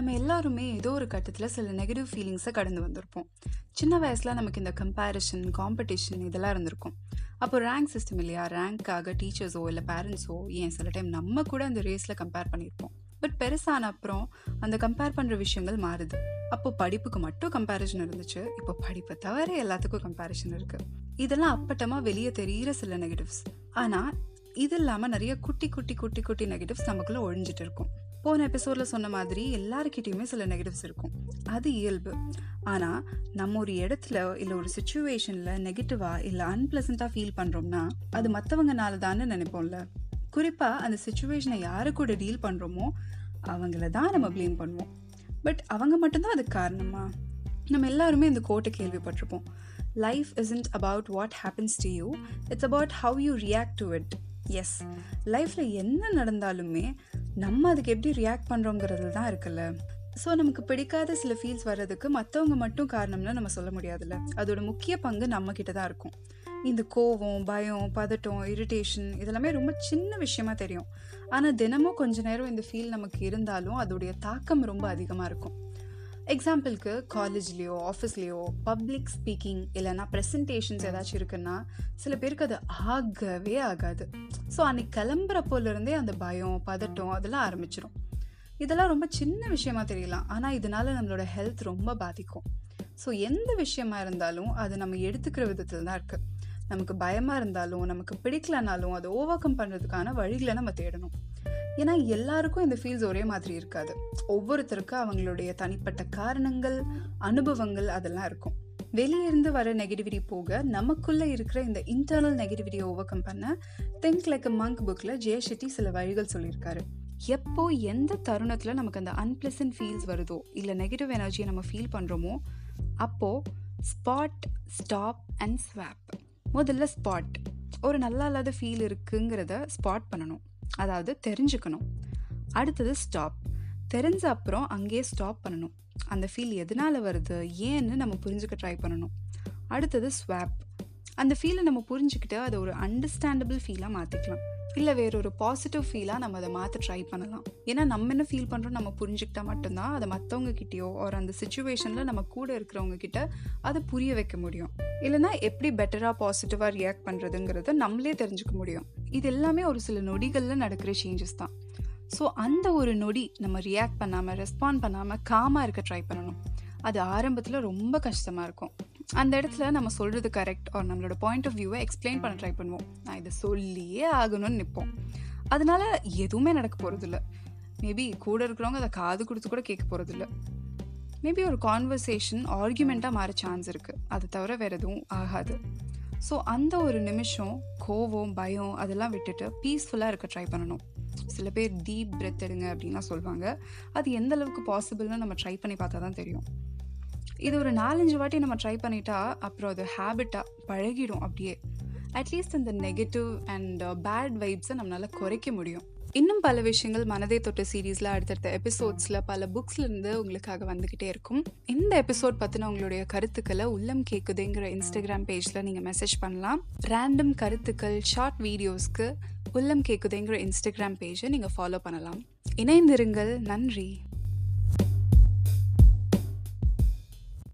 நம்ம எல்லாருமே ஏதோ ஒரு கட்டத்தில் சில நெகட்டிவ் ஃபீலிங்ஸை கடந்து வந்திருப்போம். சின்ன வயசில் நமக்கு இந்த கம்பேரிஷன் காம்படிஷன் இதெல்லாம் இருந்திருக்கும். அப்போ ரேங்க் சிஸ்டம் இல்லையா? ரேங்க்காக டீச்சர்ஸோ இல்லை பேரண்ட்ஸோ ஏன் சில டைம் நம்ம கூட அந்த ரேஸில் கம்பேர் பண்ணியிருப்போம் பட் பெருசான அப்புறம் அந்த கம்பேர் பண்ணுற விஷயங்கள் மாறுது. அப்போ படிப்புக்கு மட்டும் கம்பேரிஷன் இருந்துச்சு. இப்போ படிப்பை தவிர எல்லாத்துக்கும் கம்பேரிஷன் இருக்குது இதெல்லாம் அப்பட்டமாக வெளியே தெரிகிற சில நெகட்டிவ்ஸ் ஆனால் இது இல்லாமல் நிறைய குட்டி குட்டி குட்டி குட்டி நெகட்டிவ்ஸ் நமக்குள்ளே ஒழிஞ்சிட்டு இருக்கும். போன எபிசோடில் சொன்ன மாதிரி எல்லாருக்கிட்டேயுமே சில நெகட்டிவ்ஸ் இருக்கும். அது இயல்பு. ஆனால் நம்ம ஒரு இடத்துல இல்லை ஒரு சுச்சுவேஷனில் நெகட்டிவாக இல்லை அன்பிளசண்ட்டாக ஃபீல் பண்ணுறோம்னா அது மற்றவங்கனால தானே நினைப்போம்ல. குறிப்பாக அந்த சுச்சுவேஷனை யாரு கூட டீல் பண்ணுறோமோ அவங்கள தான் நம்ம ப்ளேம் பண்ணுவோம். பட் அவங்க மட்டும்தான் அதுக்கு காரணமா? நம்ம எல்லாருமே இந்த கோட்டை கேள்விப்பட்டிருப்போம். Life isn't about what happens to you it's about how you react to it S லைஃப்பில் என்ன நடந்தாலுமே நம்ம அதுக்கு எப்படி ரியாக்ட் பண்ணுறோங்கிறது தான் இருக்குல்ல. ஸோ நமக்கு பிடிக்காத சில ஃபீல்ஸ் வர்றதுக்கு மற்றவங்க மட்டும் காரணம்னு நம்ம சொல்ல முடியாதுல்ல. அதோட முக்கிய பங்கு நம்ம கிட்ட தான் இருக்கும். இந்த கோவம் பயம் பதட்டம் இரிட்டேஷன் இதெல்லாமே ரொம்ப சின்ன விஷயமா தெரியும். ஆனால் தினமும் கொஞ்ச நேரம் இந்த ஃபீல் நமக்கு இருந்தாலும் அதோடைய தாக்கம் ரொம்ப அதிகமாக இருக்கும். எக்ஸாம்பிளுக்கு காலேஜ்லேயோ ஆஃபீஸ்லேயோ பப்ளிக் ஸ்பீக்கிங் இல்லைன்னா ப்ரெசன்டேஷன்ஸ் ஏதாச்சும் இருக்குன்னா சில பேருக்கு அது ஆகவே ஆகாது. ஸோ அன்னைக்கு கிளம்புறப்போலேருந்தே அந்த பயம் பதட்டம் அதெல்லாம் ஆரம்பிச்சிடும் இதெல்லாம் ரொம்ப சின்ன விஷயமா தெரியலாம். ஆனால் இதனால நம்மளோட ஹெல்த் ரொம்ப பாதிக்கும். ஸோ எந்த விஷயமா இருந்தாலும் அது நம்ம எடுத்துக்கிற விதத்தில் தான் இருக்குது நமக்கு பயமாக இருந்தாலும் நமக்கு பிடிக்கலனாலும் அதை ஓவர் கம் பண்ணுறதுக்கான வழிகளை நம்ம தேடணும். ஏன்னா எல்லாருக்கும் இந்த ஃபீல்ஸ் ஒரே மாதிரி இருக்காது. ஒவ்வொருத்தருக்கும் அவங்களுடைய தனிப்பட்ட காரணங்கள் அனுபவங்கள் அதெல்லாம் இருக்கும். வெளியிருந்து வர நெகட்டிவிட்டி போக நமக்குள்ளே இருக்கிற இந்த இன்டர்னல் நெகட்டிவிட்டியை ஓவர் கம் பண்ண திங்க் லைக் அ மங்க் புக்கில் ஜெயஷெட்டி சில வழிகள் சொல்லியிருக்காரு. எப்போ எந்த தருணத்தில் நமக்கு அந்த அன்பிளசன்ட் ஃபீல்ஸ் வருதோ இல்லை நெகட்டிவ் எனர்ஜியை நம்ம ஃபீல் பண்ணுறோமோ அப்போது ஸ்பாட் ஸ்டாப் அண்ட் ஸ்வாப் முதல்ல ஸ்பாட் ஒரு நல்லா இல்லாத ஃபீல் இருக்குங்கிறத ஸ்பாட் பண்ணணும். அதாவது தெரிஞ்சுக்கணும். அடுத்தது ஸ்டாப் தெரிஞ்ச அப்புறம் அங்கேயே ஸ்டாப் பண்ணணும். அந்த ஃபீல் எதனால் வருது ஏன்னு நம்ம புரிஞ்சுக்க ட்ரை பண்ணணும். அடுத்தது ஸ்வாப் அந்த ஃபீலை நம்ம புரிஞ்சுக்கிட்டு அதை ஒரு அண்டர்ஸ்டாண்டபிள் ஃபீலாக மாற்றிக்கலாம் இல்லை வேறொரு பாசிட்டிவ் ஃபீலாக நம்ம அதை மாற்ற ட்ரை பண்ணலாம். ஏன்னா நம்ம என்ன ஃபீல் பண்ணுறோம் நம்ம புரிஞ்சுக்கிட்டா மட்டும்தான் அதை மற்றவங்க கிட்டேயோ ஒரு அந்த சுச்சுவேஷனில் நம்ம கூட இருக்கிறவங்க கிட்ட அதை புரிய வைக்க முடியும். இல்லைனா எப்படி பெட்டராக பாசிட்டிவாக ரியாக்ட் பண்ணுறதுங்கிறத நம்மளே தெரிஞ்சுக்க முடியும். இது எல்லாமே ஒரு சில நொடிகளில் நடக்கிற சேஞ்சஸ் தான். ஸோ அந்த ஒரு நொடி நம்ம ரியாக்ட் பண்ணாமல் ரெஸ்பாண்ட் பண்ணாமல் காமாக இருக்க ட்ரை பண்ணணும். அது ஆரம்பத்தில் ரொம்ப கஷ்டமாக இருக்கும். அந்த இடத்துல நம்ம சொல்கிறது கரெக்ட் ஆர் நம்மளோட பாயிண்ட் ஆஃப் வியூவை எக்ஸ்பிளைன் பண்ண ட்ரை பண்ணுவோம். நான் இதை சொல்லியே ஆகணும்னு நிற்போம் அதனால எதுவுமே நடக்க போகிறதில்ல மேபி கூட இருக்கிறவங்க அதை காது கொடுத்து கூட கேட்க போகிறதில்ல மேபி ஒரு கான்வர்சேஷன் ஆர்கியூமெண்ட்டாக மாற சான்ஸ் இருக்குது அது தவிர வேறு எதுவும் ஆகாது. ஸோ அந்த ஒரு நிமிஷம் கோவம் பயம் அதெல்லாம் விட்டுட்டு பீஸ்ஃபுல்லாக இருக்க ட்ரை பண்ணணும். சில பேர் டீப் பிரெத் எடுங்க அப்படின்லாம் சொல்லுவாங்க அது எந்த அளவுக்கு பாசிபிள்னு நம்ம ட்ரை பண்ணி பார்த்தா தான் தெரியும். இது ஒரு நாலஞ்சு வாட்டி நம்ம ட்ரை பண்ணிட்டா அப்புறம் அது ஹேபிட்டாக பழகிடும் அப்படியே. அட்லீஸ்ட் இந்த நெகட்டிவ் அண்ட் பேட் வைப்ஸை நம்மளால் குறைக்க முடியும். இன்னும் பல விஷயங்கள் மனதை தொட்ட சீரீஸில் அடுத்தடுத்த எபிசோட்ஸில் பல புக்ஸ்லேருந்து உங்களுக்காக வந்துக்கிட்டே இருக்கும். இந்த எபிசோட் பற்றின உங்களுடைய கருத்துக்களை உள்ளம் கேட்குதுங்கிற இன்ஸ்டாகிராம் பேஜில் நீங்கள் மெசேஜ் பண்ணலாம். ரேண்டம் கருத்துக்கள் ஷார்ட் வீடியோஸ்க்கு உள்ளம் கேட்குதுங்கிற இன்ஸ்டாகிராம் பேஜை நீங்கள் ஃபாலோ பண்ணலாம். இணைந்திருங்கள். நன்றி.